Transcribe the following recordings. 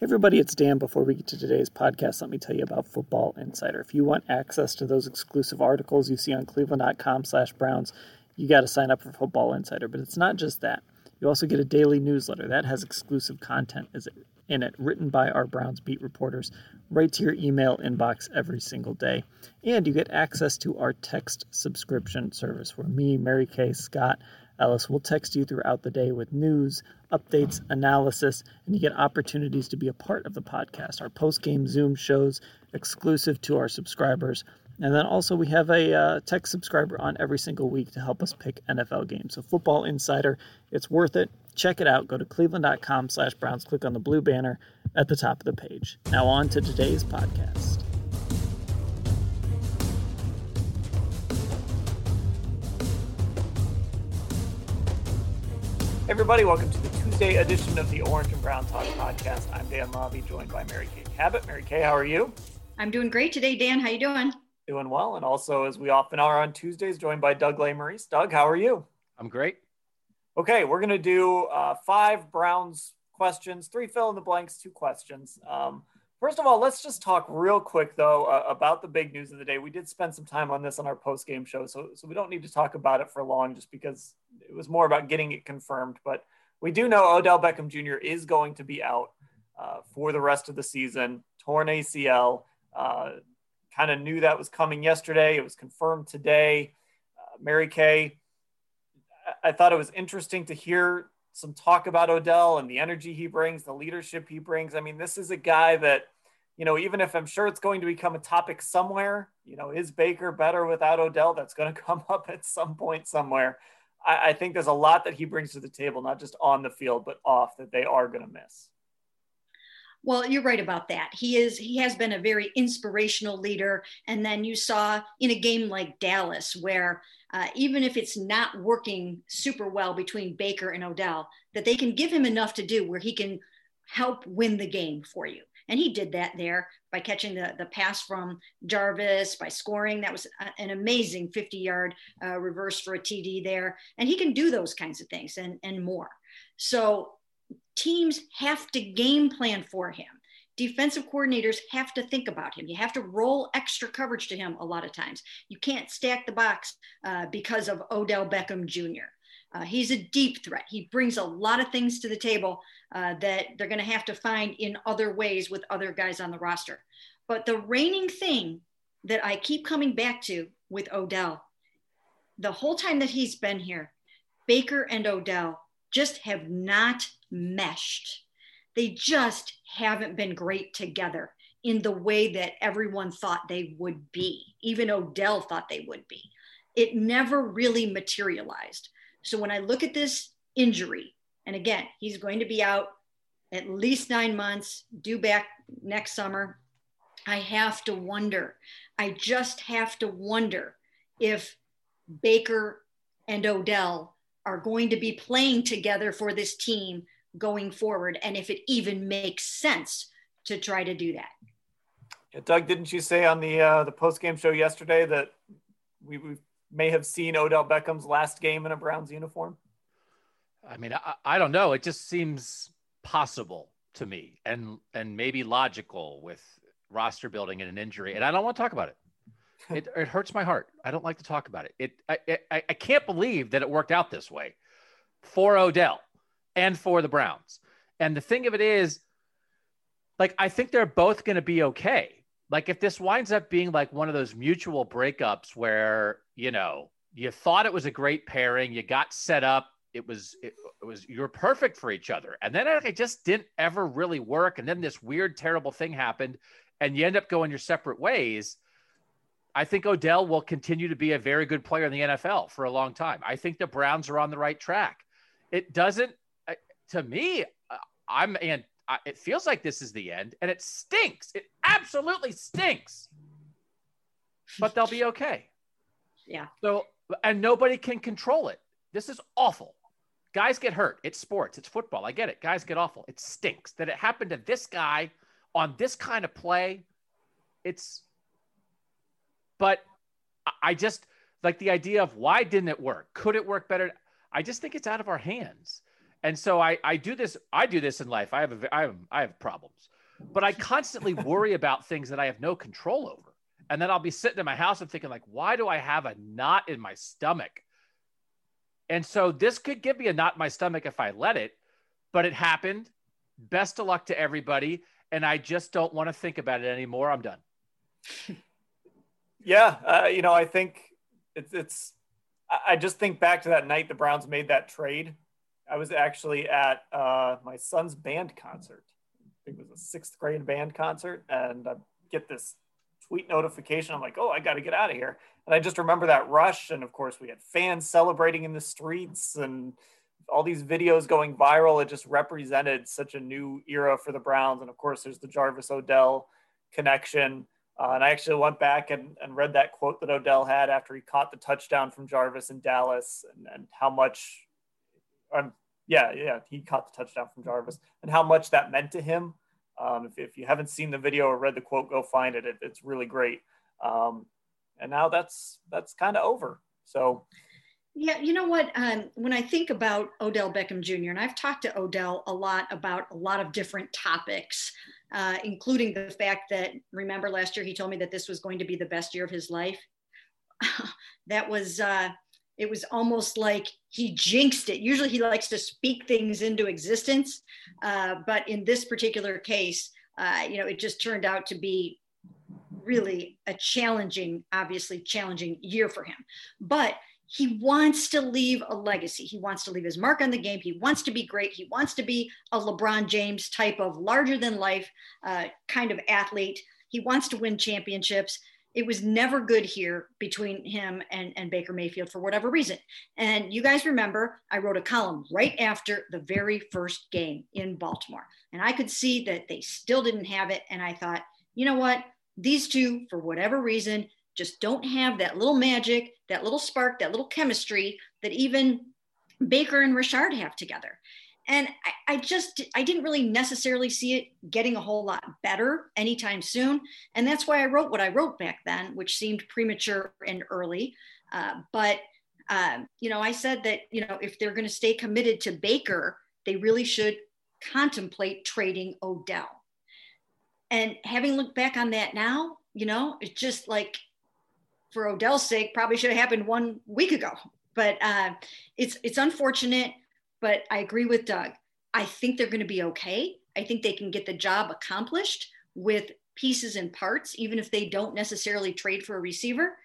Hey everybody, it's Dan. Before we get to today's podcast, let me tell you about Football Insider. If you want access to those exclusive articles you see on cleveland.com slash browns, you got to sign up for Football Insider. But it's not just that. You also get a daily newsletter that has exclusive content in it, written by our Browns beat reporters, right to your email inbox every single day. And you get access to our text subscription service where me, Mary Kay, Scott, Ellis will text you throughout the day with news, updates, analysis, and you get opportunities to be a part of the podcast. Our post game Zoom shows exclusive to our subscribers. And then also, we have a uh, tech subscriber on every single week to help us pick NFL games. So, Football Insider, it's worth it. Check it out. Go to cleveland.com slash Browns. Click on the blue banner at the top of the page. Now, on to today's podcast. Everybody, welcome to the Tuesday edition of the Orange and Brown Talk podcast. I'm Dan Labbe, joined by Mary Kay Cabot. Mary Kay, how are you? I'm doing great today, Dan. How you doing? Doing well, and also as we often are on Tuesdays, joined by Doug Lesmerises. Doug, how are you? I'm great. Okay, we're gonna do uh, five Browns questions, three fill in the blanks, two questions. Um, First of all, let's just talk real quick though uh, about the big news of the day. We did spend some time on this on our post game show, so so we don't need to talk about it for long, just because it was more about getting it confirmed. But we do know Odell Beckham Jr. is going to be out uh, for the rest of the season, torn ACL. Uh, kind of knew that was coming yesterday. It was confirmed today. Uh, Mary Kay, I thought it was interesting to hear some talk about Odell and the energy he brings, the leadership he brings. I mean, this is a guy that you know, even if I'm sure it's going to become a topic somewhere, you know, is Baker better without Odell? That's going to come up at some point somewhere. I, I think there's a lot that he brings to the table, not just on the field, but off that they are going to miss. Well, you're right about that. He is he has been a very inspirational leader and then you saw in a game like Dallas where uh, even if it's not working super well between Baker and Odell that they can give him enough to do where he can help win the game for you. And he did that there by catching the, the pass from Jarvis, by scoring. That was an amazing 50 yard uh, reverse for a TD there. And he can do those kinds of things and, and more. So teams have to game plan for him. Defensive coordinators have to think about him. You have to roll extra coverage to him a lot of times. You can't stack the box uh, because of Odell Beckham Jr. Uh, he's a deep threat. He brings a lot of things to the table uh, that they're going to have to find in other ways with other guys on the roster. But the reigning thing that I keep coming back to with Odell, the whole time that he's been here, Baker and Odell just have not meshed. They just haven't been great together in the way that everyone thought they would be. Even Odell thought they would be. It never really materialized. So when I look at this injury, and again, he's going to be out at least nine months, due back next summer. I have to wonder. I just have to wonder if Baker and Odell are going to be playing together for this team going forward, and if it even makes sense to try to do that. Yeah, Doug, didn't you say on the uh, the post game show yesterday that we, we may have seen Odell Beckham's last game in a Browns uniform? I mean, I, I don't know. It just seems possible to me and and maybe logical with roster building and an injury. And I don't want to talk about it. It, it hurts my heart. I don't like to talk about it. It I, I, I can't believe that it worked out this way for Odell and for the Browns. And the thing of it is, like, I think they're both going to be okay. Like, if this winds up being like one of those mutual breakups where, you know, you thought it was a great pairing, you got set up, it was it, it was you're perfect for each other and then it just didn't ever really work and then this weird terrible thing happened and you end up going your separate ways i think odell will continue to be a very good player in the nfl for a long time. I think the browns are on the right track. It doesn't uh, to me uh, i'm and I, it feels like this is the end, and it stinks. It absolutely stinks. But they'll be okay. Yeah. So, and nobody can control it. This is awful. Guys get hurt. It's sports. It's football. I get it. Guys get awful. It stinks that it happened to this guy on this kind of play. It's, but I just like the idea of why didn't it work? Could it work better? I just think it's out of our hands. And so I, I do this. I do this in life. I have a, I have, I have problems, but I constantly worry about things that I have no control over. And then I'll be sitting in my house and thinking like, why do I have a knot in my stomach? And so this could give me a knot in my stomach if I let it, but it happened. Best of luck to everybody. And I just don't want to think about it anymore. I'm done. yeah. Uh, you know, I think it's, it's, I just think back to that night the Browns made that trade. I was actually at uh, my son's band concert. I think it was a sixth grade band concert. And I get this tweet notification. I'm like, oh, I got to get out of here. And I just remember that rush. And of course, we had fans celebrating in the streets and all these videos going viral. It just represented such a new era for the Browns. And of course, there's the Jarvis Odell connection. Uh, and I actually went back and, and read that quote that Odell had after he caught the touchdown from Jarvis in Dallas and, and how much, um, yeah, yeah, he caught the touchdown from Jarvis and how much that meant to him. Um, if, if, you haven't seen the video or read the quote, go find it. it it's really great. Um, and now that's that's kind of over. So, yeah, you know what? Um, when I think about Odell Beckham Jr., and I've talked to Odell a lot about a lot of different topics, uh, including the fact that remember last year he told me that this was going to be the best year of his life. that was uh, it was almost like he jinxed it. Usually he likes to speak things into existence, uh, but in this particular case, uh, you know, it just turned out to be really a challenging, obviously challenging year for him. But he wants to leave a legacy. He wants to leave his mark on the game. He wants to be great. He wants to be a LeBron James type of larger than life uh, kind of athlete. He wants to win championships it was never good here between him and, and Baker Mayfield for whatever reason. And you guys remember, I wrote a column right after the very first game in Baltimore. And I could see that they still didn't have it. And I thought, you know what? These two, for whatever reason, just don't have that little magic, that little spark, that little chemistry that even Baker and Richard have together and I, I, just i didn't really necessarily see it getting a whole lot better anytime soon. And that's why i wrote what i wrote back then which seemed premature and early. Uh, but um, you know i said that you know if they're going to stay committed to baker they really should contemplate trading odell. And having looked back on that now you know it's just like for odell's sake probably should have happened one week ago. But uh, it's it's unfortunate but I agree with Doug. I think they're going to be okay. I think they can get the job accomplished with pieces and parts, even if they don't necessarily trade for a receiver.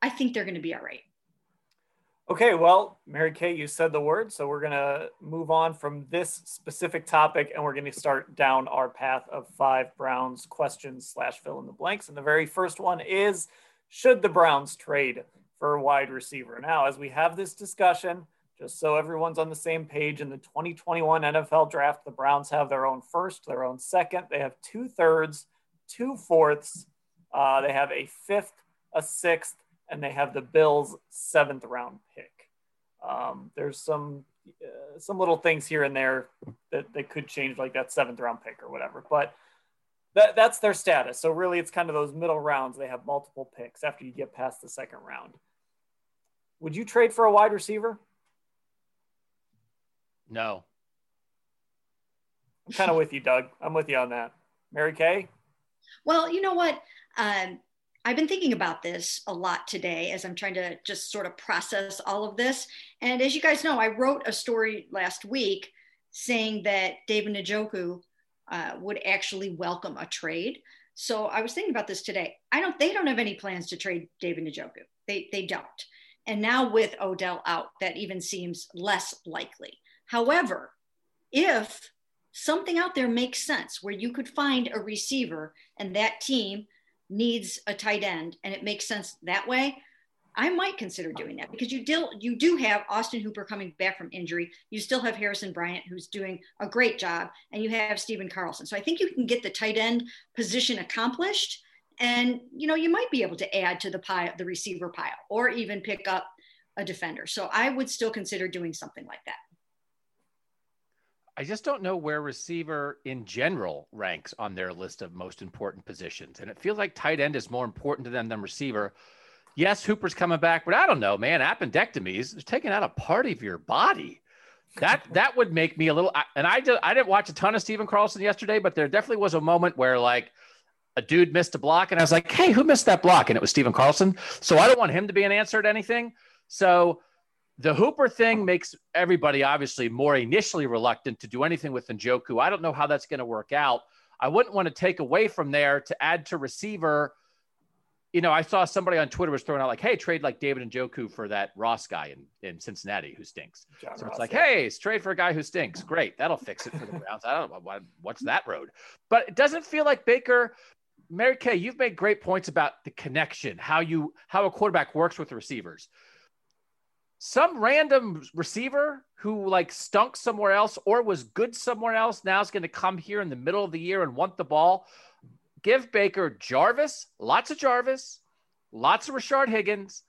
I think they're going to be all right. Okay, well, Mary Kay, you said the word, so we're going to move on from this specific topic and we're going to start down our path of five Browns questions slash fill in the blanks. And the very first one is Should the Browns trade for a wide receiver? Now, as we have this discussion, just so everyone's on the same page, in the 2021 NFL draft, the Browns have their own first, their own second. They have two thirds, two fourths. Uh, they have a fifth, a sixth, and they have the Bills' seventh round pick. Um, there's some uh, some little things here and there that, that could change, like that seventh round pick or whatever. But that, that's their status. So really, it's kind of those middle rounds. They have multiple picks after you get past the second round. Would you trade for a wide receiver? No. I'm kind of with you, Doug. I'm with you on that. Mary Kay? Well, you know what? Um, I've been thinking about this a lot today as I'm trying to just sort of process all of this. And as you guys know, I wrote a story last week saying that David Njoku uh, would actually welcome a trade. So I was thinking about this today. I don't. They don't have any plans to trade David Njoku. They they don't. And now with Odell out, that even seems less likely. However, if something out there makes sense where you could find a receiver and that team needs a tight end and it makes sense that way, I might consider doing that because you do you do have Austin Hooper coming back from injury. You still have Harrison Bryant who's doing a great job, and you have Stephen Carlson. So I think you can get the tight end position accomplished, and you know you might be able to add to the pile, the receiver pile, or even pick up a defender. So I would still consider doing something like that. I just don't know where receiver in general ranks on their list of most important positions, and it feels like tight end is more important to them than receiver yes, Hooper's coming back, but I don't know, man. Appendectomies is taking out a part of your body. That that would make me a little. And I did, I didn't watch a ton of Stephen Carlson yesterday, but there definitely was a moment where like a dude missed a block, and I was like, hey, who missed that block? And it was Stephen Carlson. So I don't want him to be an answer to anything. So the Hooper thing makes everybody obviously more initially reluctant to do anything with Njoku. I don't know how that's going to work out. I wouldn't want to take away from there to add to receiver you know, I saw somebody on Twitter was throwing out like, "Hey, trade like David Njoku for that Ross guy in, in Cincinnati who stinks." John so Ross, it's like, yeah. "Hey, it's trade for a guy who stinks." Great, that'll fix it for the Browns. I don't know what, what's that road, but it doesn't feel like Baker. Mary Kay, you've made great points about the connection, how you how a quarterback works with receivers. Some random receiver who like stunk somewhere else or was good somewhere else now is going to come here in the middle of the year and want the ball give Baker Jarvis, lots of Jarvis, lots of Rashard Higgins.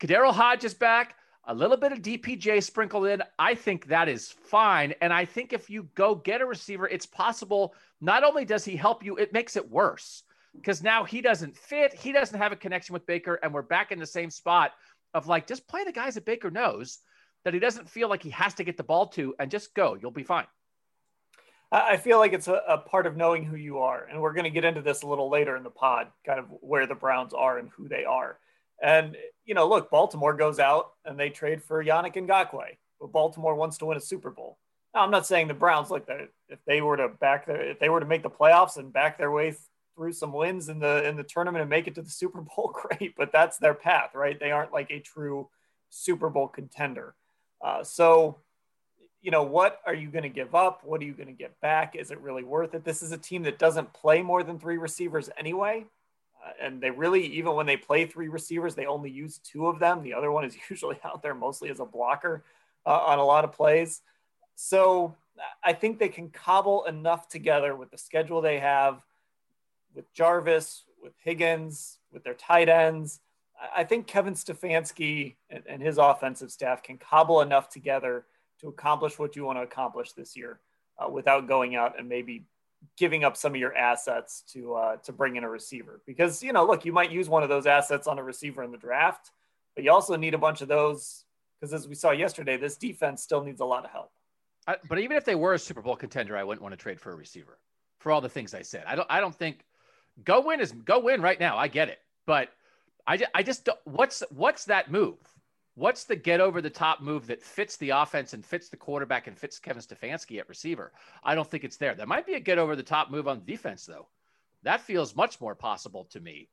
KhaDarel Hodge is back, a little bit of DPJ sprinkled in. I think that is fine. And I think if you go get a receiver, it's possible. Not only does he help you, it makes it worse because now he doesn't fit. He doesn't have a connection with Baker. And we're back in the same spot of like, just play the guys that Baker knows that he doesn't feel like he has to get the ball to and just go. You'll be fine. I feel like it's a, a, part of knowing who you are. And we're going to get into this a little later in the pod, kind of where the Browns are and who they are. And, you know, look, Baltimore goes out and they trade for Yannick Ngakoue, but Baltimore wants to win a Super Bowl. Now, I'm not saying the Browns, like, if they were to back their, if they were to make the playoffs and back their way through some wins in the, in the tournament and make it to the Super Bowl, great, but that's their path, right? They aren't like a true Super Bowl contender. Uh, so, you know, what are you going to give up? What are you going to get back? Is it really worth it? This is a team that doesn't play more than three receivers anyway. Uh, and they really, even when they play three receivers, they only use two of them. The other one is usually out there mostly as a blocker uh, on a lot of plays. So I think they can cobble enough together with the schedule they have with Jarvis, with Higgins, with their tight ends. I think Kevin Stefanski and, and his offensive staff can cobble enough together to accomplish what you want to accomplish this year uh, without going out and maybe giving up some of your assets to uh, to bring in a receiver. Because you know look you might use one of those assets on a receiver in the draft but you also need a bunch of those because as we saw yesterday this defense still needs a lot of help. I, but even if they were a super bowl contender i wouldn't want to trade for a receiver for all the things i said. I don't i don't think go win is go win right now i get it but i, I just what's what's that move What's the get over the top move that fits the offense and fits the quarterback and fits Kevin Stefanski at receiver? I don't think it's there. There might be a get over the top move on defense, though. That feels much more possible to me.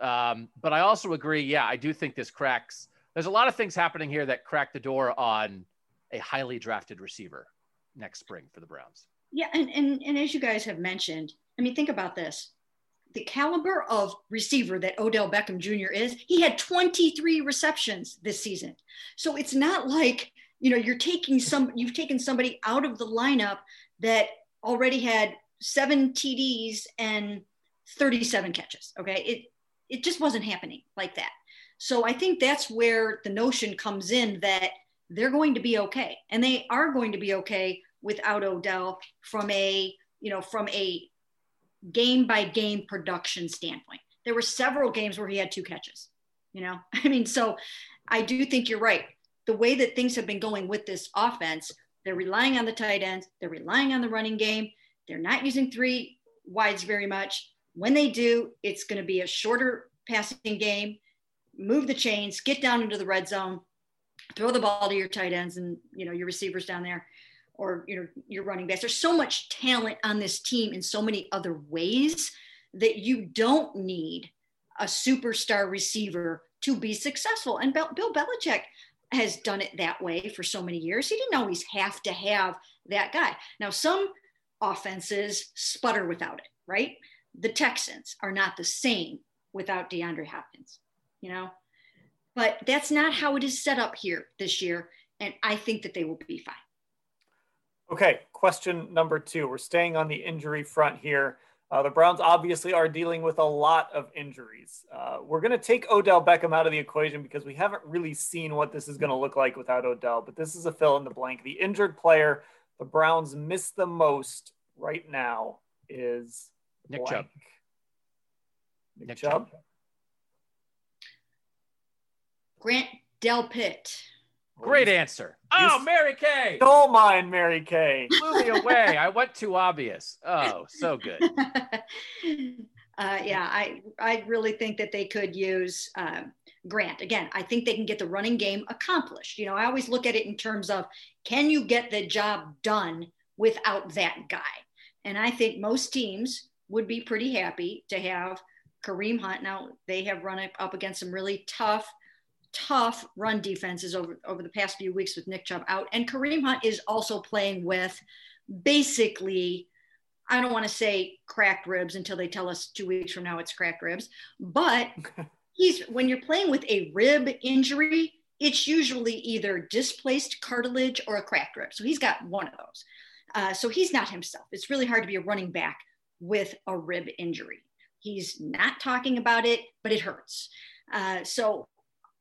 Um, but I also agree. Yeah, I do think this cracks. There's a lot of things happening here that crack the door on a highly drafted receiver next spring for the Browns. Yeah, and, and and as you guys have mentioned, I mean, think about this the caliber of receiver that Odell Beckham Jr. is, he had 23 receptions this season. So it's not like, you know, you're taking some, you've taken somebody out of the lineup that already had seven TDs and 37 catches. Okay. It, it just wasn't happening like that. So I think that's where the notion comes in that they're going to be okay. And they are going to be okay without Odell from a, you know, from a game by game production standpoint. There were several games where he had two catches, you know? I mean, so I do think you're right. The way that things have been going with this offense, they're relying on the tight ends, they're relying on the running game. They're not using three wides very much. When they do, it's going to be a shorter passing game. Move the chains, get down into the red zone, throw the ball to your tight ends and you know your receivers down there or you know your running backs. There's so much talent on this team in so many other ways that you don't need a superstar receiver to be successful. And Bill Belichick has done it that way for so many years. He didn't always have to have that guy. Now, some offenses sputter without it, right? The Texans are not the same without DeAndre Hopkins, you know? But that's not how it is set up here this year. And I think that they will be fine. Okay, question number two. We're staying on the injury front here. Uh, the Browns obviously are dealing with a lot of injuries. Uh, we're going to take Odell Beckham out of the equation because we haven't really seen what this is going to look like without Odell, but this is a fill in the blank. The injured player the Browns miss the most right now is Nick blank. Chubb. Nick, Nick Chubb. Chubb. Grant Delpit. Great answer. Oh, Mary Kay. Don't mind Mary Kay. Blew me away. I went too obvious. Oh, so good. Uh, yeah, I I really think that they could use uh, Grant again. I think they can get the running game accomplished. You know, I always look at it in terms of can you get the job done without that guy? And I think most teams would be pretty happy to have Kareem Hunt. Now they have run up against some really tough tough run defenses over, over the past few weeks with Nick Chubb out. And Kareem Hunt is also playing with basically, I don't want to say cracked ribs until they tell us two weeks from now it's cracked ribs, but he's when you're playing with a rib injury, it's usually either displaced cartilage or a cracked rib. So he's got one of those. Uh, so he's not himself. It's really hard to be a running back with a rib injury. He's not talking about it, but it hurts. Uh, so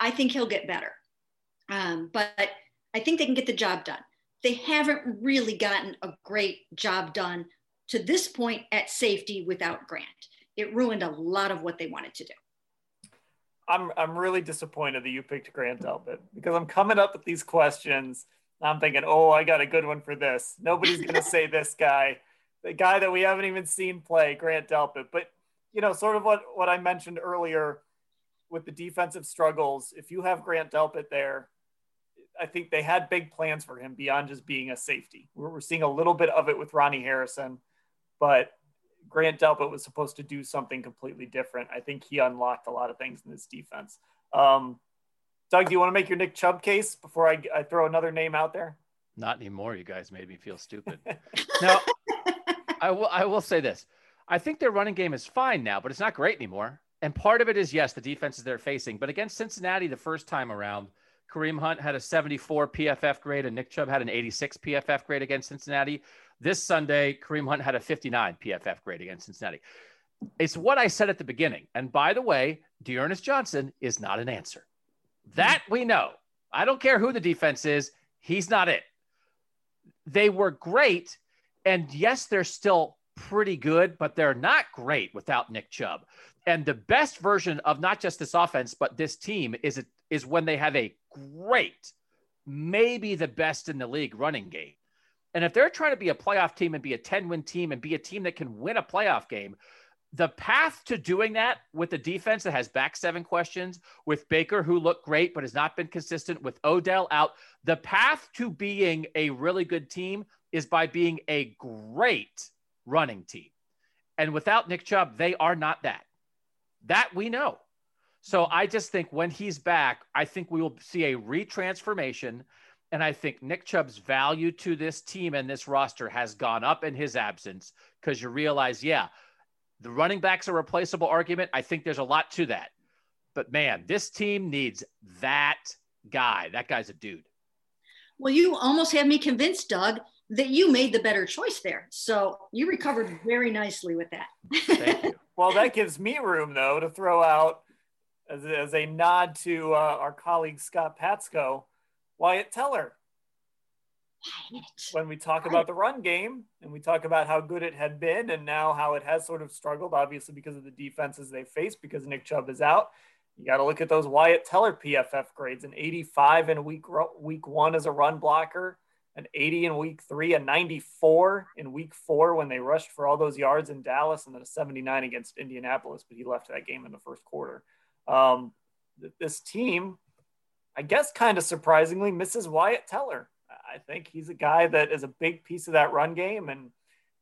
I think he'll get better. Um, but I think they can get the job done. They haven't really gotten a great job done to this point at safety without Grant. It ruined a lot of what they wanted to do. I'm I'm really disappointed that you picked Grant Delpit because I'm coming up with these questions. I'm thinking, oh, I got a good one for this. Nobody's gonna say this guy, the guy that we haven't even seen play, Grant Delpit. But you know, sort of what what I mentioned earlier with the defensive struggles. If you have Grant Delpit there, I think they had big plans for him beyond just being a safety. We're, we're seeing a little bit of it with Ronnie Harrison, but Grant Delpit was supposed to do something completely different. I think he unlocked a lot of things in this defense. Um, Doug, do you want to make your Nick Chubb case before I, I throw another name out there? Not anymore. You guys made me feel stupid. now, I will. I will say this. I think their running game is fine now, but it's not great anymore. And part of it is yes, the defenses they're facing. But against Cincinnati the first time around, Kareem Hunt had a 74 PFF grade and Nick Chubb had an 86 PFF grade against Cincinnati. This Sunday, Kareem Hunt had a 59 PFF grade against Cincinnati. It's what I said at the beginning. And by the way, D'Ernest Johnson is not an answer. That we know. I don't care who the defense is, he's not it. They were great. And yes, they're still pretty good, but they're not great without Nick Chubb. And the best version of not just this offense, but this team is is when they have a great, maybe the best in the league running game. And if they're trying to be a playoff team and be a 10 win team and be a team that can win a playoff game, the path to doing that with a defense that has back seven questions, with Baker, who looked great but has not been consistent, with Odell out, the path to being a really good team is by being a great running team. And without Nick Chubb, they are not that. That we know. So I just think when he's back, I think we will see a retransformation and I think Nick Chubb's value to this team and this roster has gone up in his absence because you realize, yeah, the running back's a replaceable argument. I think there's a lot to that. But man, this team needs that guy. That guy's a dude. Well, you almost have me convinced, Doug, that you made the better choice there. So you recovered very nicely with that. Thank you. well, that gives me room, though, to throw out as, as a nod to uh, our colleague Scott Patsko Wyatt Teller. Wyatt. When we talk about the run game and we talk about how good it had been and now how it has sort of struggled, obviously because of the defenses they faced because Nick Chubb is out. You got to look at those Wyatt Teller PFF grades an 85 in week week one as a run blocker, an 80 in week three, a 94 in week four when they rushed for all those yards in Dallas, and then a 79 against Indianapolis, but he left that game in the first quarter. Um, this team I guess kind of surprisingly, misses Wyatt Teller. I think he's a guy that is a big piece of that run game and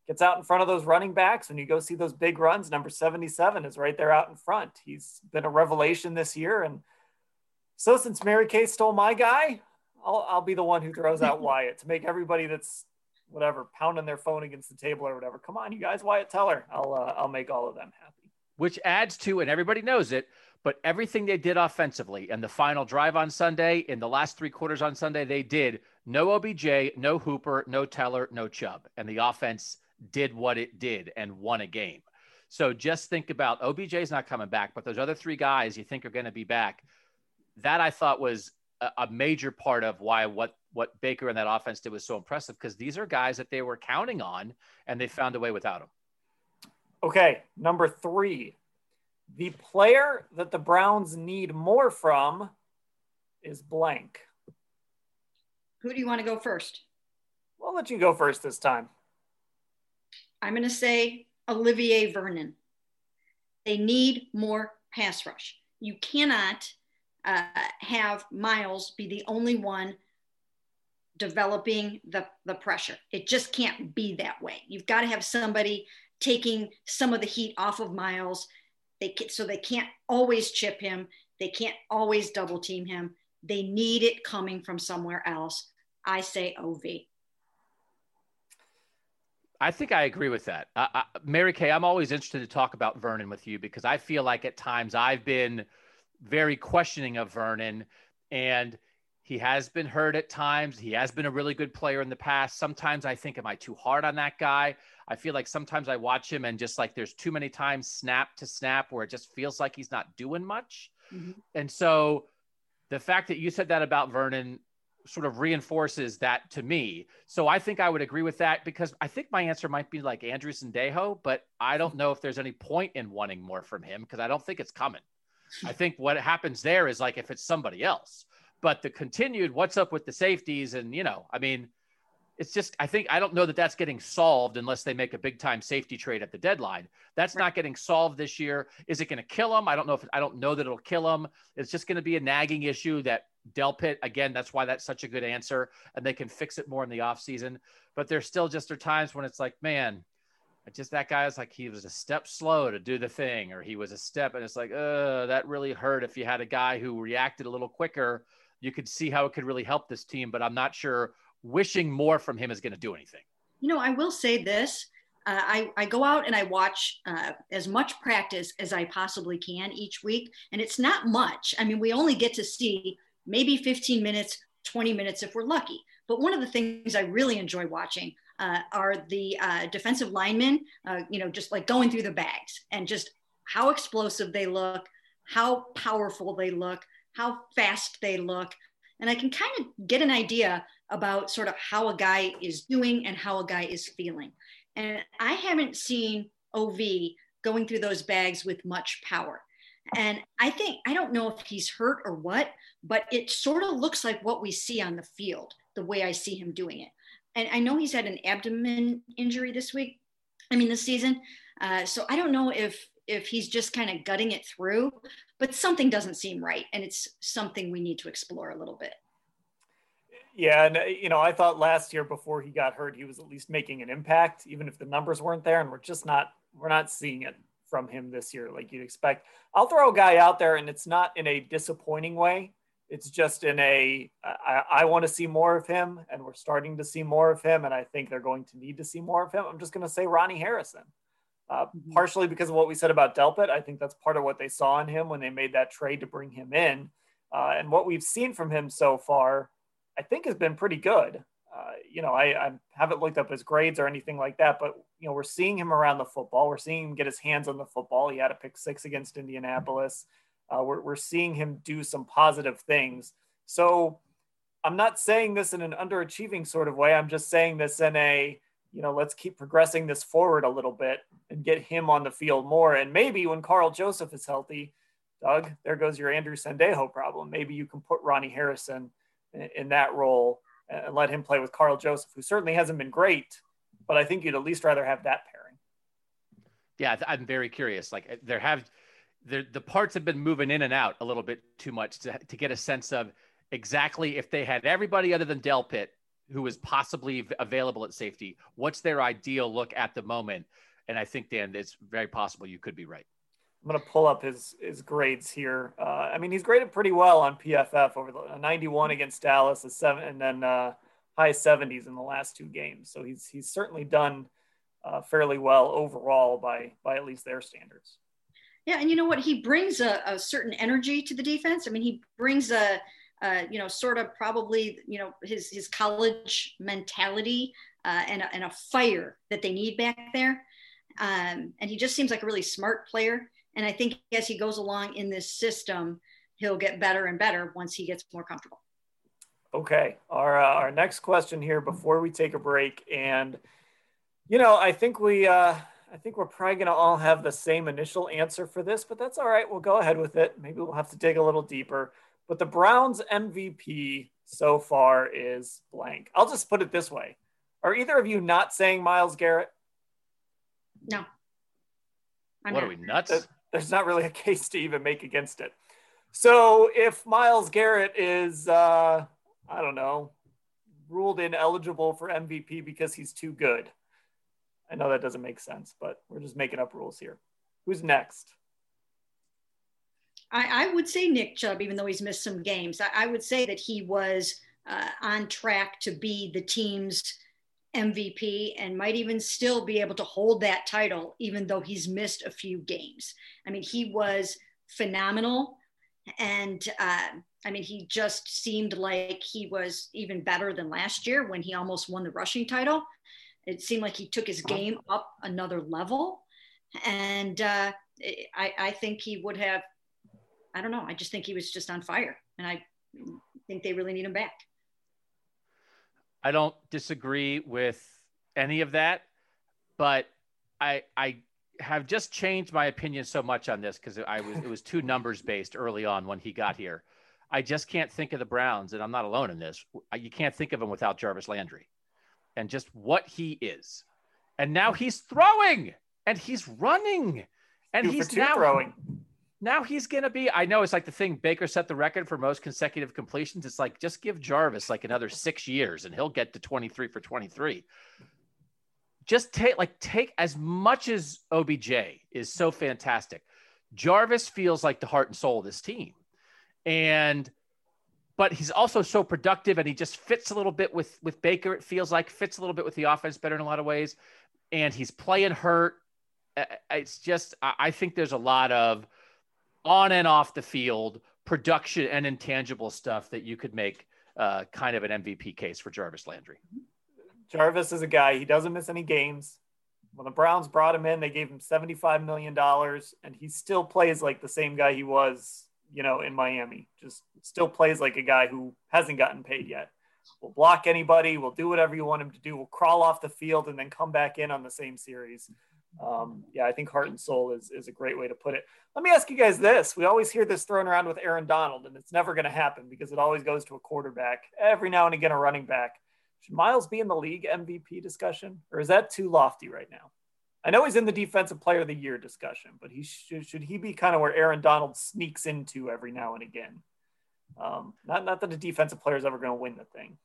gets out in front of those running backs. When you go see those big runs, number 77 is right there out in front. He's been a revelation this year. And so since Mary Kay stole my guy, I'll, I'll be the one who throws out Wyatt to make everybody that's whatever pounding their phone against the table or whatever. Come on, you guys, Wyatt Teller. I'll uh, I'll make all of them happy. Which adds to, and everybody knows it, But everything they did offensively and the final drive on Sunday, in the last three quarters on Sunday, they did no OBJ, no Hooper, no Teller, no Chubb. And the offense did what it did and won a game. So just think about OBJ's not coming back, but those other three guys you think are going to be back. That I thought was a, a major part of why what what Baker and that offense did was so impressive because these are guys that they were counting on and they found a way without them. Okay, number three. The player that the Browns need more from is blank. Who do you want to go first? We'll let you go first this time. I'm going to say Olivier Vernon. They need more pass rush. You cannot uh, have Myles be the only one developing the, the pressure. It just can't be that way. You've got to have somebody taking some of the heat off of Myles. They so they can't always chip him. They can't always double team him. They need it coming from somewhere else. I say OV. I think I agree with that. Uh, I, Mary Kay, I'm always interested to talk about Vernon with you because I feel like at times I've been very questioning of Vernon and – he has been hurt at times. He has been a really good player in the past. Sometimes I think, am I too hard on that guy? I feel like sometimes I watch him and just like there's too many times snap to snap where it just feels like he's not doing much. Mm-hmm. And so the fact that you said that about Vernon sort of reinforces that to me. So I think I would agree with that because I think my answer might be like Andrew Sendejo, but I don't know if there's any point in wanting more from him because I don't think it's coming. I think what happens there is like if it's somebody else. But the continued, what's up with the safeties? And, you know, I mean, it's just, I think, I don't know that that's getting solved unless they make a big time safety trade at the deadline. That's right. not getting solved this year. Is it going to kill them? I don't know if, I don't know that it'll kill them. It's just going to be a nagging issue that Delpit, again, that's why that's such a good answer. And they can fix it more in the offseason. But there's still just there times when it's like, man, just that guy is like he was a step slow to do the thing, or he was a step, and it's like, uh, that really hurt if you had a guy who reacted a little quicker you could see how it could really help this team, but I'm not sure wishing more from him is going to do anything. You know, I will say this. Uh, I, I go out and I watch uh, as much practice as I possibly can each week, and it's not much. I mean, we only get to see maybe 15 minutes, 20 minutes if we're lucky. But one of the things I really enjoy watching uh, are the uh, defensive linemen, uh, you know, just like going through the bags and just how explosive they look, how powerful they look, how fast they look. And I can kind of get an idea about sort of how a guy is doing and how a guy is feeling. And I haven't seen OV going through those bags with much power. And I think, I don't know if he's hurt or what, but it sort of looks like what we see on the field, the way I see him doing it. And I know he's had an abdomen injury this week, I mean, this season. Uh, so I don't know if if he's just kind of gutting it through, but something doesn't seem right. And it's something we need to explore a little bit. Yeah. And, uh, you know, I thought last year before he got hurt, he was at least making an impact, even if the numbers weren't there. And we're just not, we're not seeing it from him this year like you'd expect. I'll throw a guy out there and it's not in a disappointing way. It's just in a I, I want to see more of him, and we're starting to see more of him, and I think they're going to need to see more of him. I'm just going to say Ronnie Harrison. Uh, mm-hmm. partially because of what we said about Delpit. I think that's part of what they saw in him when they made that trade to bring him in. Uh, and what we've seen from him so far, I think has been pretty good. Uh, you know, I, I, haven't looked up his grades or anything like that, but you know, we're seeing him around the football. We're seeing him get his hands on the football. He had a pick six against Indianapolis. Uh, we're, we're seeing him do some positive things. So I'm not saying this in an underachieving sort of way. I'm just saying this in a you know, let's keep progressing this forward a little bit and get him on the field more. And maybe when Karl Joseph is healthy, Doug, there goes your Andrew Sendejo problem. Maybe you can put Ronnie Harrison in, in that role and let him play with Karl Joseph, who certainly hasn't been great, but I think you'd at least rather have that pairing. Yeah, I'm very curious. Like there have the the parts have been moving in and out a little bit too much to, to get a sense of exactly if they had everybody other than Delpit who is possibly available at safety. What's their ideal look at the moment? And I think Dan, it's very possible you could be right. I'm going to pull up his his grades here. Uh, I mean, he's graded pretty well on PFF over the 91 against Dallas, a seven, and then uh, high 70s in the last two games. So he's he's certainly done uh, fairly well overall by by at least their standards. Yeah, and you know what? He brings a, a certain energy to the defense. I mean, he brings a, you know, sort of probably, you know, his his college mentality uh, and, a, and a fire that they need back there. Um, and he just seems like a really smart player. And I think as he goes along in this system, he'll get better and better once he gets more comfortable. Okay, our uh, our next question here before we take a break, and you know, I think we uh, I think we're probably going to all have the same initial answer for this, but that's all right. We'll go ahead with it. Maybe we'll have to dig a little deeper. But the Browns MVP so far is blank. I'll just put it this way. Are either of you not saying Myles Garrett? No. I'm what not. are we nuts? There's not really a case to even make against it. So if Myles Garrett is, uh, I don't know, ruled ineligible for MVP because he's too good, I know that doesn't make sense, but we're just making up rules here. Who's next? I, I would say Nick Chubb, even though he's missed some games. I, I would say that he was uh, on track to be the team's MVP and might even still be able to hold that title, even though he's missed a few games. I mean, he was phenomenal. And uh, I mean, he just seemed like he was even better than last year when he almost won the rushing title. It seemed like he took his game up another level. And uh, I, I think he would have, I don't know, I just think he was just on fire. And I think they really need him back. I don't disagree with any of that, but I, I have just changed my opinion so much on this because I was it was two numbers based early on when he got here. I just can't think of the Browns, and I'm not alone in this. You can't think of them without Jarvis Landry and just what he is. And now he's throwing and he's running and two he's now throwing. Now he's going to be, I know it's like the thing Baker set the record for most consecutive completions. It's like, just give Jarvis like another six years and he'll get to 23 for 23. Just take, like, take as much as OBJ is so fantastic. Jarvis feels like the heart and soul of this team. And but he's also so productive and he just fits a little bit with with Baker. It feels like fits a little bit with the offense better in a lot of ways, and he's playing hurt. It's just I think there's a lot of on and off the field production and intangible stuff that you could make uh, kind of an MVP case for Jarvis Landry. Jarvis is a guy he doesn't miss any games. When the Browns brought him in, they gave him $75 million, and he still plays like the same guy he was you know, in Miami. Just still plays like a guy who hasn't gotten paid yet. We'll block anybody. We'll do whatever you want him to do. We'll crawl off the field and then come back in on the same series. Um, yeah, I think heart and soul is, is a great way to put it. Let me ask you guys this. We always hear this thrown around with Aaron Donald, and it's never going to happen because it always goes to a quarterback. Every now and again, a running back. Should Myles be in the league MVP discussion, or is that too lofty right now? I know he's in the defensive player of the year discussion, but he should, should he be kind of where Aaron Donald sneaks into every now and again? Um, not, not that a defensive player is ever going to win the thing.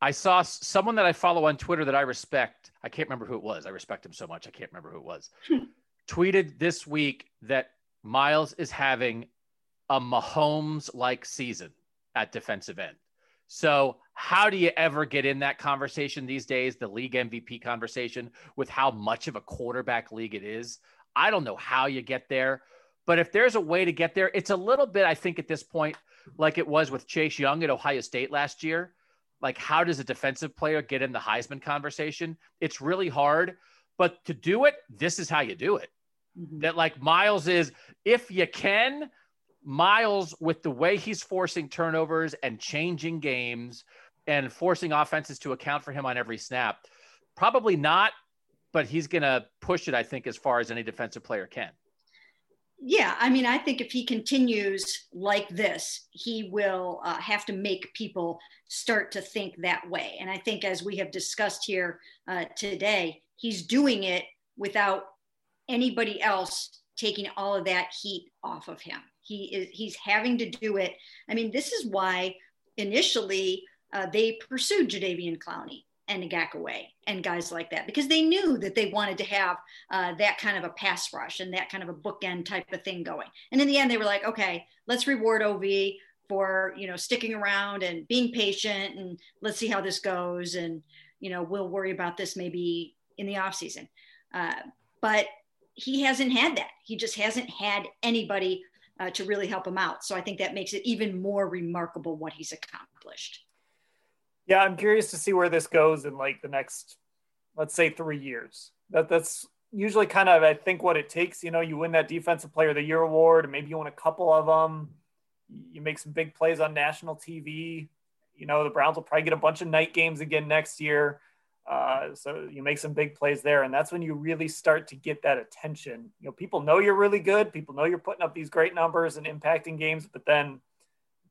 I saw someone that I follow on Twitter that I respect. I can't remember who it was. I respect him so much. I can't remember who it was. tweeted this week that Myles is having a Mahomes like season at defensive end. So, how do you ever get in that conversation these days, the league MVP conversation, with how much of a quarterback league it is? I don't know how you get there, but if there's a way to get there, it's a little bit, I think, at this point, like it was with Chase Young at Ohio State last year. Like, how does a defensive player get in the Heisman conversation? It's really hard, but to do it, this is how you do it. Mm-hmm. That, like, Myles is, if you can, Myles, with the way he's forcing turnovers and changing games and forcing offenses to account for him on every snap, probably not, but he's going to push it, I think, as far as any defensive player can. Yeah, I mean, I think if he continues like this, he will uh, have to make people start to think that way. And I think, as we have discussed here uh, today, he's doing it without anybody else taking all of that heat off of him. He is he's having to do it. I mean, this is why initially uh, they pursued Jadeveon Clowney and Ngakoue and guys like that because they knew that they wanted to have uh, that kind of a pass rush and that kind of a bookend type of thing going. And in the end, they were like, okay, let's reward OV for you know sticking around and being patient and let's see how this goes and you know we'll worry about this maybe in the off season. Uh, but he hasn't had that. He just hasn't had anybody uh, to really help him out. So I think that makes it even more remarkable what he's accomplished. Yeah, I'm curious to see where this goes in like the next, let's say, three years. That that's usually kind of I think what it takes. You know, you win that Defensive Player of the Year award, and maybe you win a couple of them. You make some big plays on national TV. You know, the Browns will probably get a bunch of night games again next year. Uh, so you make some big plays there, and that's when you really start to get that attention. You know, people know you're really good. People know you're putting up these great numbers and impacting games, but then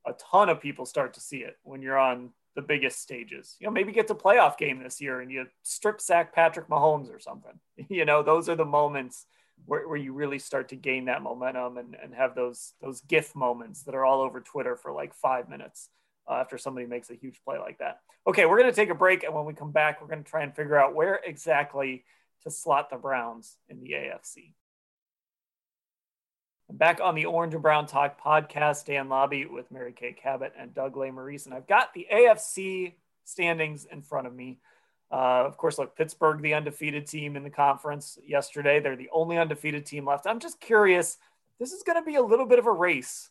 a ton of people start to see it when you're on the biggest stages. You know, maybe get to playoff game this year and you strip sack Patrick Mahomes or something. You know, those are the moments where, where you really start to gain that momentum and, and have those those GIF moments that are all over Twitter for like five minutes uh, after somebody makes a huge play like that. Okay, we're going to take a break, and when we come back, we're going to try and figure out where exactly to slot the Browns in the AFC. Back on the Orange and Brown Talk podcast, Dan Labbe with Mary Kay Cabot and Doug Lesmerises, and I've got the AFC standings in front of me. Uh, of course, look, Pittsburgh, the undefeated team in the conference yesterday. They're the only undefeated team left. I'm just curious. This is going to be a little bit of a race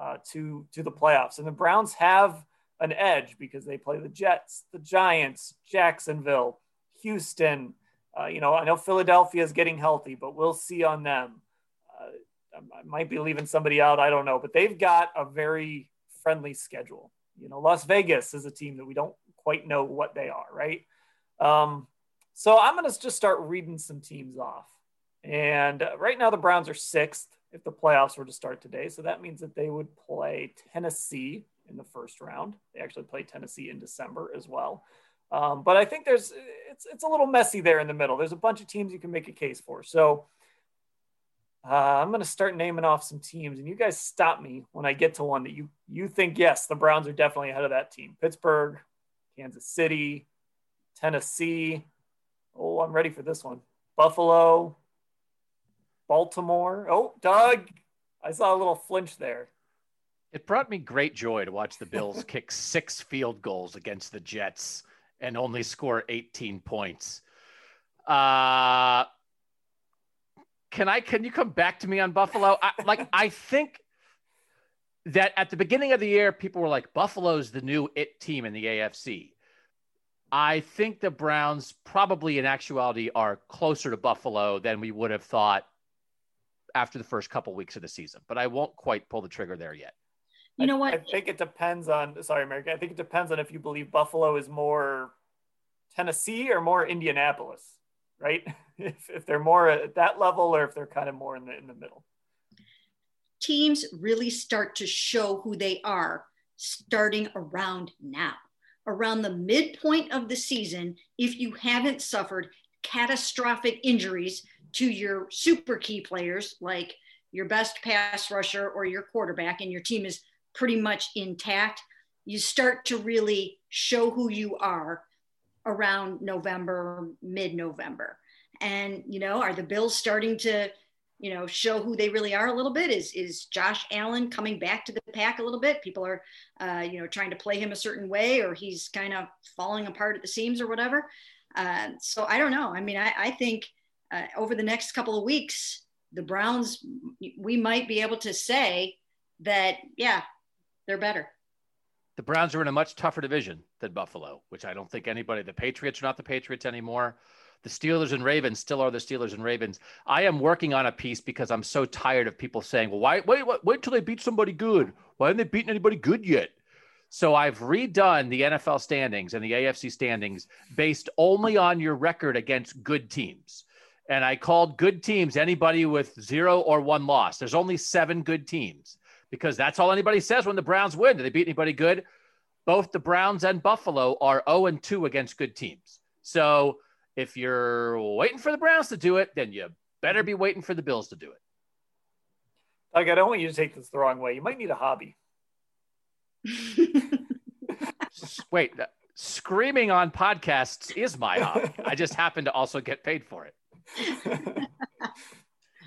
uh, to to the playoffs. And the Browns have an edge because they play the Jets, the Giants, Jacksonville, Houston. Uh, you know, I know Philadelphia is getting healthy, but we'll see on them. Uh, I might be leaving somebody out. I don't know, but they've got a very friendly schedule. You know, Las Vegas is a team that we don't quite know what they are, right? Um, so I'm going to just start reading some teams off. And uh, right now, the Browns are sixth if the playoffs were to start today. So that means that they would play Tennessee in the first round. They actually play Tennessee in December as well. Um, but I think there's it's it's a little messy there in the middle. There's a bunch of teams you can make a case for. So uh, I'm going to start naming off some teams, and you guys stop me when I get to one that you you think yes, the Browns are definitely ahead of that team. Pittsburgh, Kansas City, Tennessee. Oh, I'm ready for this one. Buffalo, Baltimore. Oh, Doug, I saw a little flinch there. It brought me great joy to watch the Bills kick six field goals against the Jets and only score 18 points. Uh, can I? Can you come back to me on Buffalo? I, like I think that at the beginning of the year, people were like, "Buffalo's the new it team in the AFC." I think the Browns probably, in actuality, are closer to Buffalo than we would have thought after the first couple weeks of the season, but I won't quite pull the trigger there yet. You know what? I, I think it depends on. Sorry, America. I think it depends on if you believe Buffalo is more Tennessee or more Indianapolis, right? if, if they're more at that level or if they're kind of more in the in the middle. Teams really start to show who they are starting around now. Around the midpoint of the season, if you haven't suffered catastrophic injuries to your super key players like your best pass rusher or your quarterback and your team is pretty much intact you start to really show who you are around november mid-november. And you know are the bills starting to you know show who they really are a little bit? Is is josh allen coming back to the pack a little bit? People are uh, you know trying to play him a certain way or he's kind of falling apart at the seams or whatever. Uh, so i don't know. I mean i, I think uh, over the next couple of weeks, the Browns, we might be able to say that, yeah, they're better. The Browns are in a much tougher division than Buffalo, which I don't think anybody, the Patriots are not the Patriots anymore. The Steelers and Ravens still are the Steelers and Ravens. I am working on a piece because I'm so tired of people saying, well, why, wait, wait, wait until they beat somebody good. Why haven't they beaten anybody good yet? So I've redone the NFL standings and the AFC standings based only on your record against good teams and I called good teams anybody with zero or one loss. There's only seven good teams because that's all anybody says when the Browns win. Do they beat anybody good? Both the Browns and Buffalo are 0 and 2 against good teams. So if you're waiting for the Browns to do it, then you better be waiting for the Bills to do it. Like, I don't want you to take this the wrong way. You might need a hobby. Wait, screaming on podcasts is my hobby. I just happen to also get paid for it.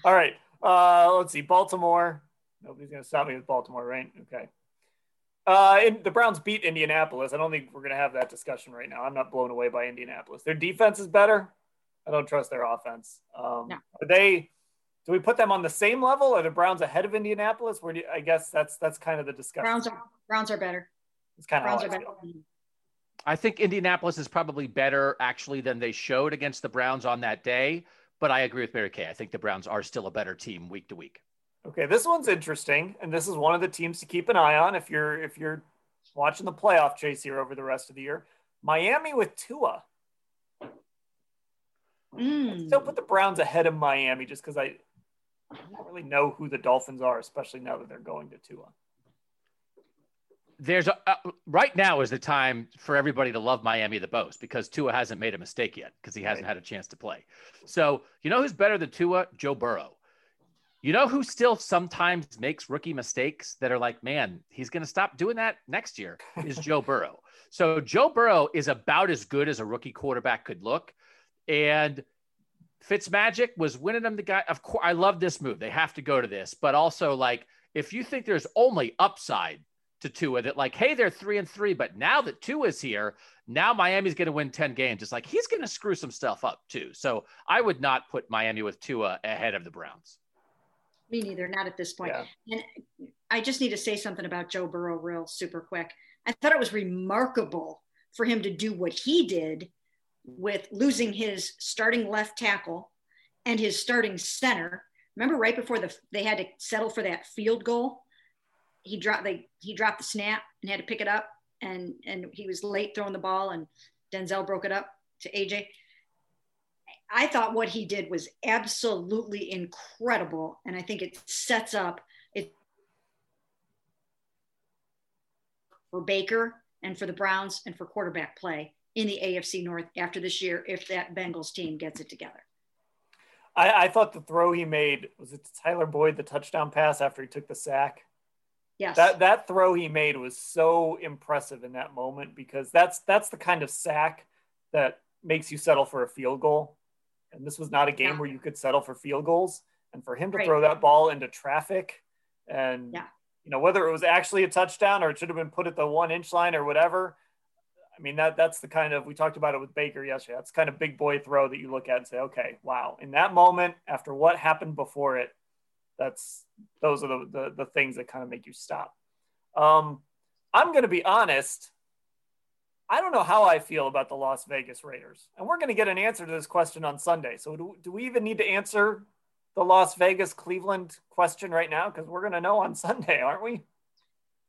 All right. Uh, let's see. Baltimore. Nobody's going to stop me with Baltimore, right? Okay. Uh, and the Browns beat Indianapolis. I don't think we're going to have that discussion right now. I'm not blown away by Indianapolis. Their defense is better. I don't trust their offense. Um, no. Are they do we put them on the same level? Are the Browns ahead of Indianapolis? Where do you, I guess that's that's kind of the discussion. Browns are Browns are better. It's kind of Browns are better. Feel. I think Indianapolis is probably better actually than they showed against the Browns on that day. But I agree with Mary Kay. I think the Browns are still a better team week to week. Okay, this one's interesting, and this is one of the teams to keep an eye on if you're if you're watching the playoff chase here over the rest of the year. Miami with Tua. Mm. Still put the Browns ahead of Miami just because I, I don't really know who the Dolphins are, especially now that they're going to Tua. There's a, uh, right now is the time for everybody to love Miami the most because Tua hasn't made a mistake yet because he hasn't had a chance to play. So you know who's better than Tua? Joe Burrow. You know who still sometimes makes rookie mistakes that are like, man, he's going to stop doing that next year is Joe Burrow. So Joe Burrow is about as good as a rookie quarterback could look. And Fitzmagic was winning them the guy. Of course, I love this move. They have to go to this, but also like if you think there's only upside to Tua, that like, hey, they're three and three, but now that Tua's here, now Miami's going to win 10 games. It's like he's going to screw some stuff up too. So I would not put Miami with Tua ahead of the Browns. Me neither, not at this point. Yeah. And I just need to say something about Joe Burrow real super quick. I thought it was remarkable for him to do what he did with losing his starting left tackle and his starting center. Remember right before the they had to settle for that field goal? He dropped they he dropped the snap and had to pick it up and and he was late throwing the ball and Denzel broke it up to AJ. I thought what he did was absolutely incredible. And I think it sets up it for Baker and for the Browns and for quarterback play in the AFC North after this year if that Bengals team gets it together. I, I thought the throw he made was it Tyler Boyd, the touchdown pass after he took the sack. Yes. That that throw he made was so impressive in that moment because that's that's the kind of sack that makes you settle for a field goal. And this was not a game Yeah. where you could settle for field goals. And for him to Right. throw that ball into traffic and Yeah. you know whether it was actually a touchdown or it should have been put at the one inch line or whatever. I mean that that's the kind of we talked about it with Baker yesterday. That's kind of big boy throw that you look at and say, okay, wow. In that moment, after what happened before it, that's those are the, the, the things that kind of make you stop. Um, I'm going to be honest. I don't know how I feel about the Las Vegas Raiders, and we're going to get an answer to this question on Sunday. So, do, do we even need to answer the Las Vegas Cleveland question right now? Because we're going to know on Sunday, aren't we?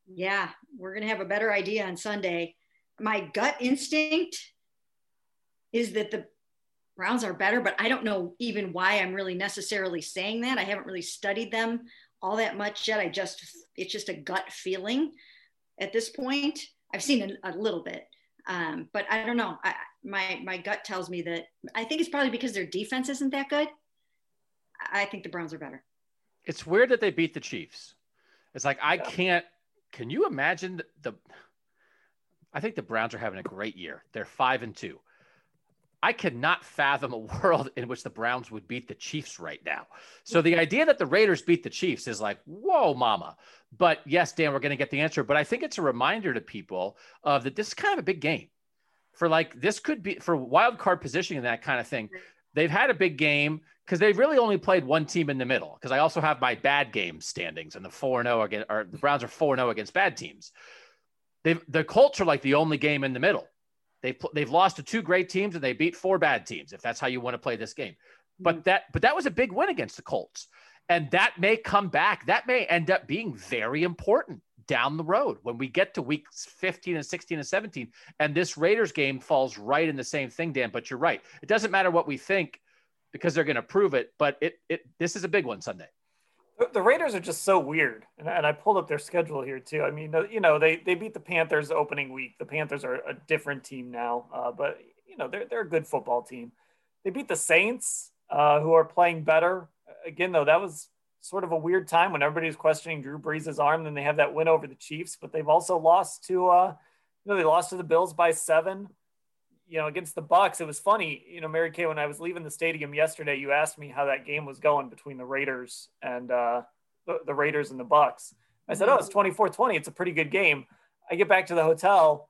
yeah, we're going to have a better idea on Sunday. My gut instinct is that the Browns are better, but I don't know even why I'm really necessarily saying that. I haven't really studied them all that much yet. I just, it's just a gut feeling at this point. I've seen a, a little bit, um, but I don't know. I, my, my gut tells me that I think it's probably because their defense isn't that good. I think the Browns are better. It's weird that they beat the Chiefs. It's like I can't. Can you imagine the? I think the Browns are having a great year. They're five and two. I cannot fathom a world in which the Browns would beat the Chiefs right now. So the idea that the Raiders beat the Chiefs is like, whoa, mama. But yes, Dan, we're going to get the answer. But I think it's a reminder to people of that this is kind of a big game. For like this could be for wild card positioning and that kind of thing. They've had a big game because they've really only played one team in the middle. Because I also have my bad game standings and the four and oh zero against, or the Browns are four and zero against bad teams. They've the Colts are like the only game in the middle. They've they've lost to two great teams and they beat four bad teams. If that's how you want to play this game, but mm. that but that was a big win against the Colts, and that may come back. That may end up being very important down the road when we get to weeks 15 and 16 and 17 and this raiders game falls right in the same thing dan but you're right it doesn't matter what we think because they're going to prove it but it it this is a big one sunday The- Raiders are just so weird, and, and I pulled up their schedule here too. I mean, you know, they they beat the Panthers opening week. The Panthers are a different team now, uh, but you know, they're they're a good football team. They beat the Saints, uh, who are playing better. Again, though, that was sort of a weird time when everybody was questioning Drew Brees' arm. Then they have that win over the Chiefs, but they've also lost to, uh, you know, they lost to the Bills by seven. You know, against the Bucks, it was funny. You know, Mary Kay, when I was leaving the stadium yesterday, you asked me how that game was going between the Raiders and uh, the, the Raiders and the Bucks. I said, "Oh, it's 24-20. It's a pretty good game." I get back to the hotel,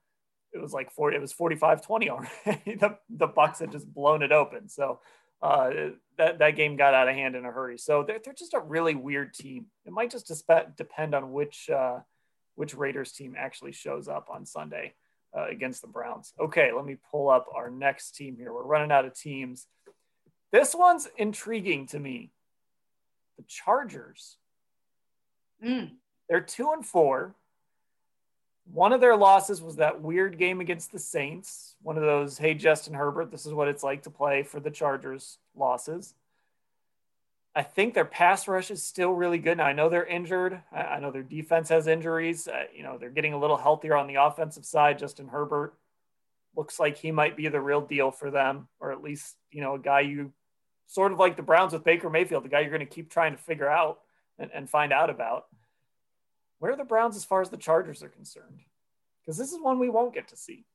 it was like 40, it was 45-20 already. the, the Bucks had just blown it open. So uh, that that game got out of hand in a hurry. So they're, they're just a really weird team. It might just depend on which uh, which Raiders team actually shows up on Sunday uh, against the Browns. Okay, let me pull up our next team here. We're running out of teams. This one's intriguing to me. The Chargers. Mm. They're two and four. One of their losses was that weird game against the Saints. One of those, hey, Justin Herbert, this is what it's like to play for the Chargers losses. I think their pass rush is still really good. Now, I know they're injured. I know their defense has injuries. Uh, you know, they're getting a little healthier on the offensive side. Justin Herbert looks like he might be the real deal for them, or at least, you know, a guy you sort of like the Browns with Baker Mayfield, the guy you're going to keep trying to figure out and, and find out about. Where are the Browns as far as the Chargers are concerned? Because this is one we won't get to see.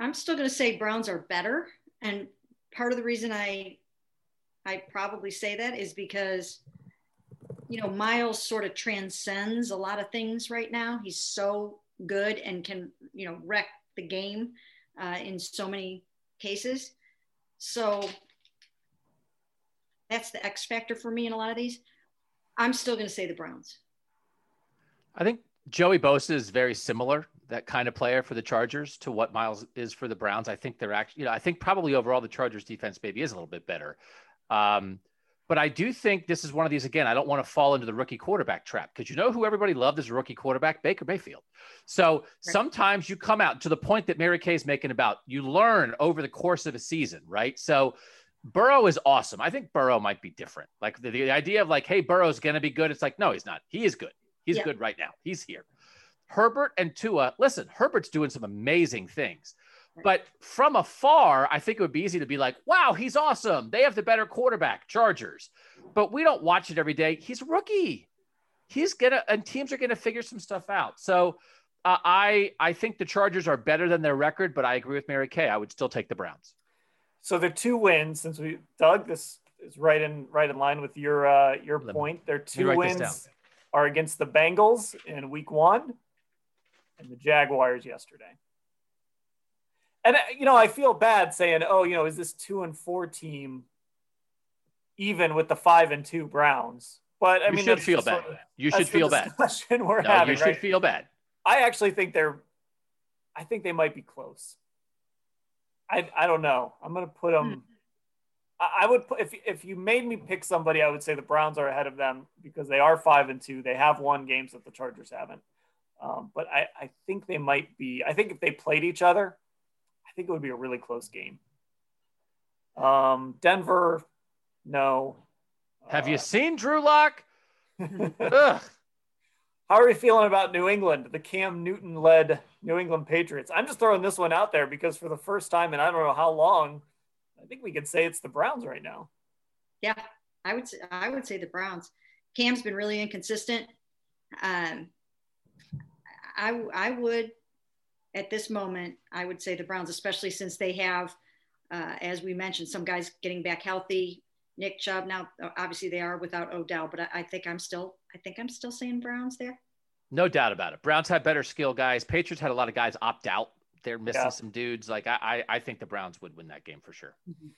I'm still going to say Browns are better. And part of the reason I I probably say that is because you know Myles sort of transcends a lot of things right now. He's so good and can you know wreck the game uh, in so many cases. So that's the X factor for me in a lot of these. I'm still going to say the Browns. I think Joey Bosa is very similar, that kind of player for the Chargers to what Myles is for the Browns. I think they're actually, you know, I think probably overall the Chargers defense maybe is a little bit better. Um, but I do think this is one of these again. I don't want to fall into the rookie quarterback trap because you know who everybody loved as a rookie quarterback, Baker Mayfield. So sometimes you come out to the point that Mary Kay is making about you learn over the course of a season, right? So Burrow is awesome. I think Burrow might be different. Like the, the idea of like, hey, Burrow's going to be good. It's like, no, he's not. He is good. He's yeah. good right now. He's here. Herbert and Tua, listen, Herbert's doing some amazing things. But from afar, I think it would be easy to be like, wow, he's awesome. They have the better quarterback, Chargers. But we don't watch it every day. He's a rookie. He's gonna and teams are gonna figure some stuff out. So uh, I I think the Chargers are better than their record, but I agree with Mary Kay. I would still take the Browns. So the two wins, since we Doug, this is right in right in line with your uh, your Let point. Their two wins are against the Bengals in Week One, and the Jaguars yesterday. And uh, you know, I feel bad saying, "Oh, you know, is this two and four team even with the five and two Browns?" But I mean you mean, should feel bad. Sort of, you should feel bad. Question We're no, having, you should right? feel bad. I actually think they're. I think they might be close. I I don't know. I'm gonna put them. Hmm. I, I would put if if you made me pick somebody, I would say the Browns are ahead of them because they are five and two. They have won games that the Chargers haven't. Um, but I, I think they might be. I think if they played each other, I think it would be a really close game. Um, Denver, no. Have uh, you seen Drew Lock? How are you feeling about New England, the Cam Newton led New England Patriots? I'm just throwing this one out there because for the first time in I don't know how long, I think we could say it's the Browns right now. Yeah, I would say, I would say the Browns. Cam's been really inconsistent. Um, I I would at this moment I would say the Browns, especially since they have, uh, as we mentioned, some guys getting back healthy. Nick Chubb now obviously they are without Odell, but I, I think I'm still I think I'm still saying Browns there. No doubt about it. Browns had better skill guys. Patriots had a lot of guys opt out. They're missing yeah. some dudes. Like I, I, I think the Browns would win that game for sure. Mm-hmm.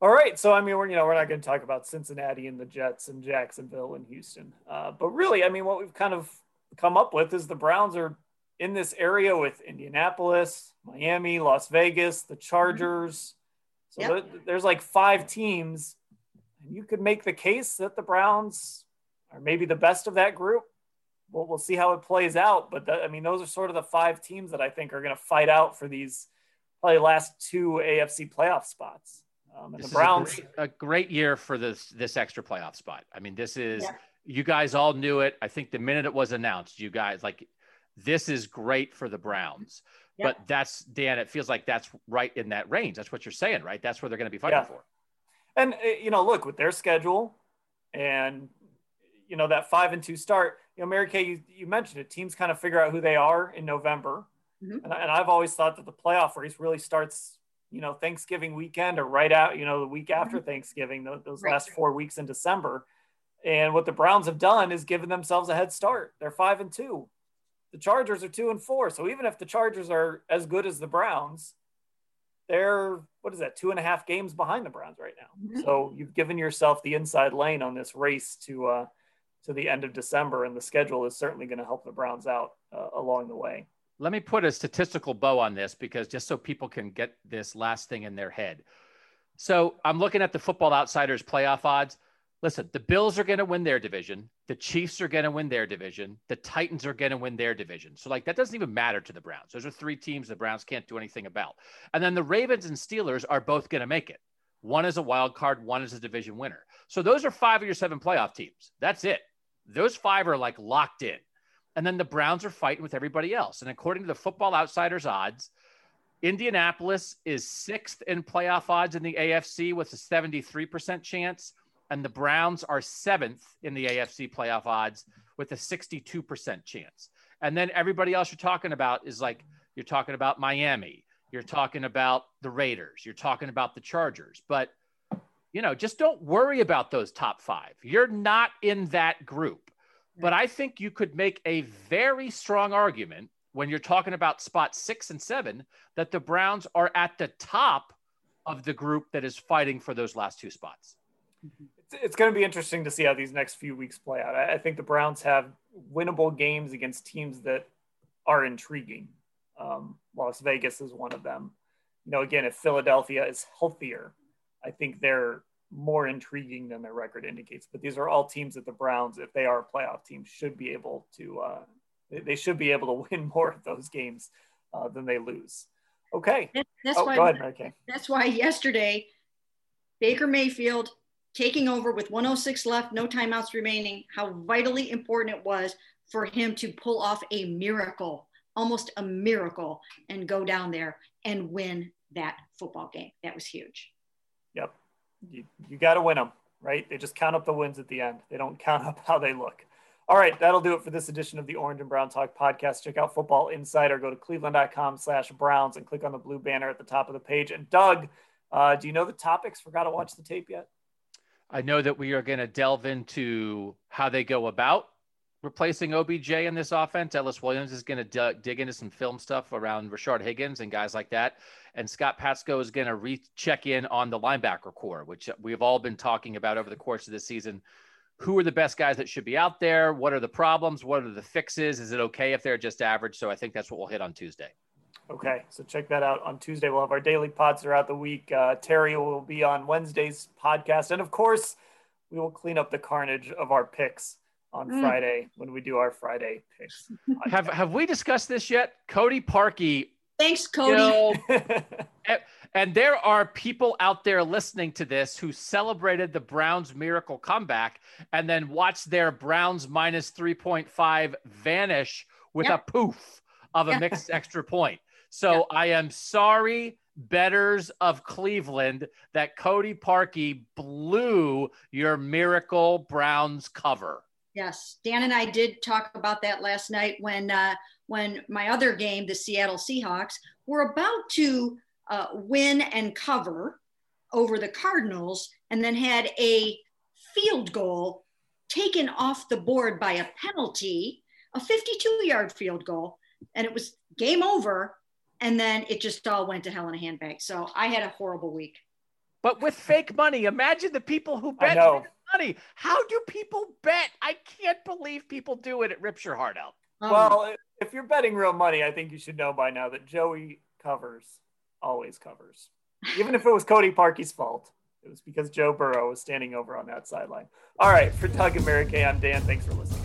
All right, so I mean, we're you know we're not going to talk about Cincinnati and the Jets and Jacksonville and Houston, uh, but really, I mean, what we've kind of come up with is the Browns are in this area with Indianapolis, Miami, Las Vegas, the Chargers. So yep. there's like five teams, and you could make the case that the Browns are maybe the best of that group. Well, we'll see how it plays out. But I mean, those are sort of the five teams that I think are going to fight out for these probably last two AFC playoff spots. Um, and this the Browns, a great, a great, year for this this extra playoff spot. I mean, this is yeah. you guys all knew it. I think the minute it was announced, you guys like this is great for the Browns. Yeah. But that's Dan. It feels like that's right in that range. That's what you're saying, right? That's where they're going to be fighting yeah. for. And uh, you know, look with their schedule, and you know that five and two start. You know, Mary Kay, you, you mentioned it. Teams kind of figure out who they are in November, mm-hmm. and, and I've always thought that the playoff race really starts, you know, Thanksgiving weekend or right out, you know, the week after mm-hmm. Thanksgiving. Those, those right. last four weeks in December. And what the Browns have done is given themselves a head start. They're five and two. The Chargers are two and four. So even if the Chargers are as good as the Browns, they're what is that two and a half games behind the Browns right now. Mm-hmm. So you've given yourself the inside lane on this race to uh, to the end of December, and the schedule is certainly going to help the Browns out uh, along the way. Let me put a statistical bow on this because just so people can get this last thing in their head. So I'm looking at the Football Outsiders playoff odds. Listen, the Bills are going to win their division. The Chiefs are going to win their division. The Titans are going to win their division. So, like, that doesn't even matter to the Browns. Those are three teams the Browns can't do anything about. And then the Ravens and Steelers are both going to make it. One is a wild card, one is a division winner. So, those are five of your seven playoff teams. That's it. Those five are like locked in. And then the Browns are fighting with everybody else. And according to the Football Outsiders odds, Indianapolis is sixth in playoff odds in the AFC with a 73% chance and the Browns are seventh in the AFC playoff odds with a 62% chance. And then everybody else you're talking about is like you're talking about Miami, you're talking about the Raiders, you're talking about the Chargers, but you know, just don't worry about those top 5. You're not in that group. But I think you could make a very strong argument when you're talking about spot 6 and 7 that the Browns are at the top of the group that is fighting for those last two spots it's going to be interesting to see how these next few weeks play out. I, think the Browns have winnable games against teams that are intriguing. Um, Las Vegas is one of them. You know, again, if Philadelphia is healthier, I think they're more intriguing than their record indicates. But these are all teams that the Browns, if they are a playoff team, should be able to. Uh, they should be able to win more of those games uh, than they lose. Okay. That's oh, why, go ahead, Okay. That's why yesterday, Baker Mayfield taking over with 106 left, no timeouts remaining, how vitally important it was for him to pull off a miracle, almost a miracle, and go down there and win that football game. That was huge. Yep. You, you got to win them, right? They just count up the wins at the end, they don't count up how they look. All right, that'll do it for this edition of the Orange and Brown Talk podcast. Check out Football Insider. Go to cleveland.com slash Browns and click on the blue banner at the top of the page. And Doug, uh, do you know the topics? Forgot to watch the tape yet? I know that we are going to delve into how they go about replacing OBJ in this offense. Ellis Williams is going to d- dig into some film stuff around Rashard Higgins and guys like that. And Scott Patsko is going to recheck in on the linebacker corps, which we've all been talking about over the course of this season. Who are the best guys that should be out there? What are the problems? What are the fixes? Is it okay if they're just average? So I think that's what we'll hit on Tuesday. Okay, so check that out on Tuesday. We'll have our daily pods throughout the week. Uh, Terry will be on Wednesday's podcast, and of course, we will clean up the carnage of our picks on mm. Friday when we do our Friday picks. have Have we discussed this yet? Cody Parkey. Thanks, Cody. You know, and there are people out there listening to this who celebrated the Browns' miracle comeback and then watched their Browns minus three point five vanish with yep. a poof of a mixed extra point. So yeah. I am sorry, betters of Cleveland, that Cody Parkey blew your Miracle Browns cover. Yes, Dan and I did talk about that last night when uh, when my other game, the Seattle Seahawks, were about to uh, win and cover over the Cardinals, and then had a field goal taken off the board by a penalty, a 52 yard field goal, and it was game over and then it just all went to hell in a handbag. So I had a horrible week. But with fake money, imagine the people who bet money. How do people bet? I can't believe people do it. It rips your heart out. Um, well, if you're betting real money, I think you should know by now that Joey covers, always covers. Even if it was Cody Parkey's fault, it was because Joe Burrow was standing over on that sideline. All right, for Doug and Mary Kay, I'm Dan. Thanks for listening.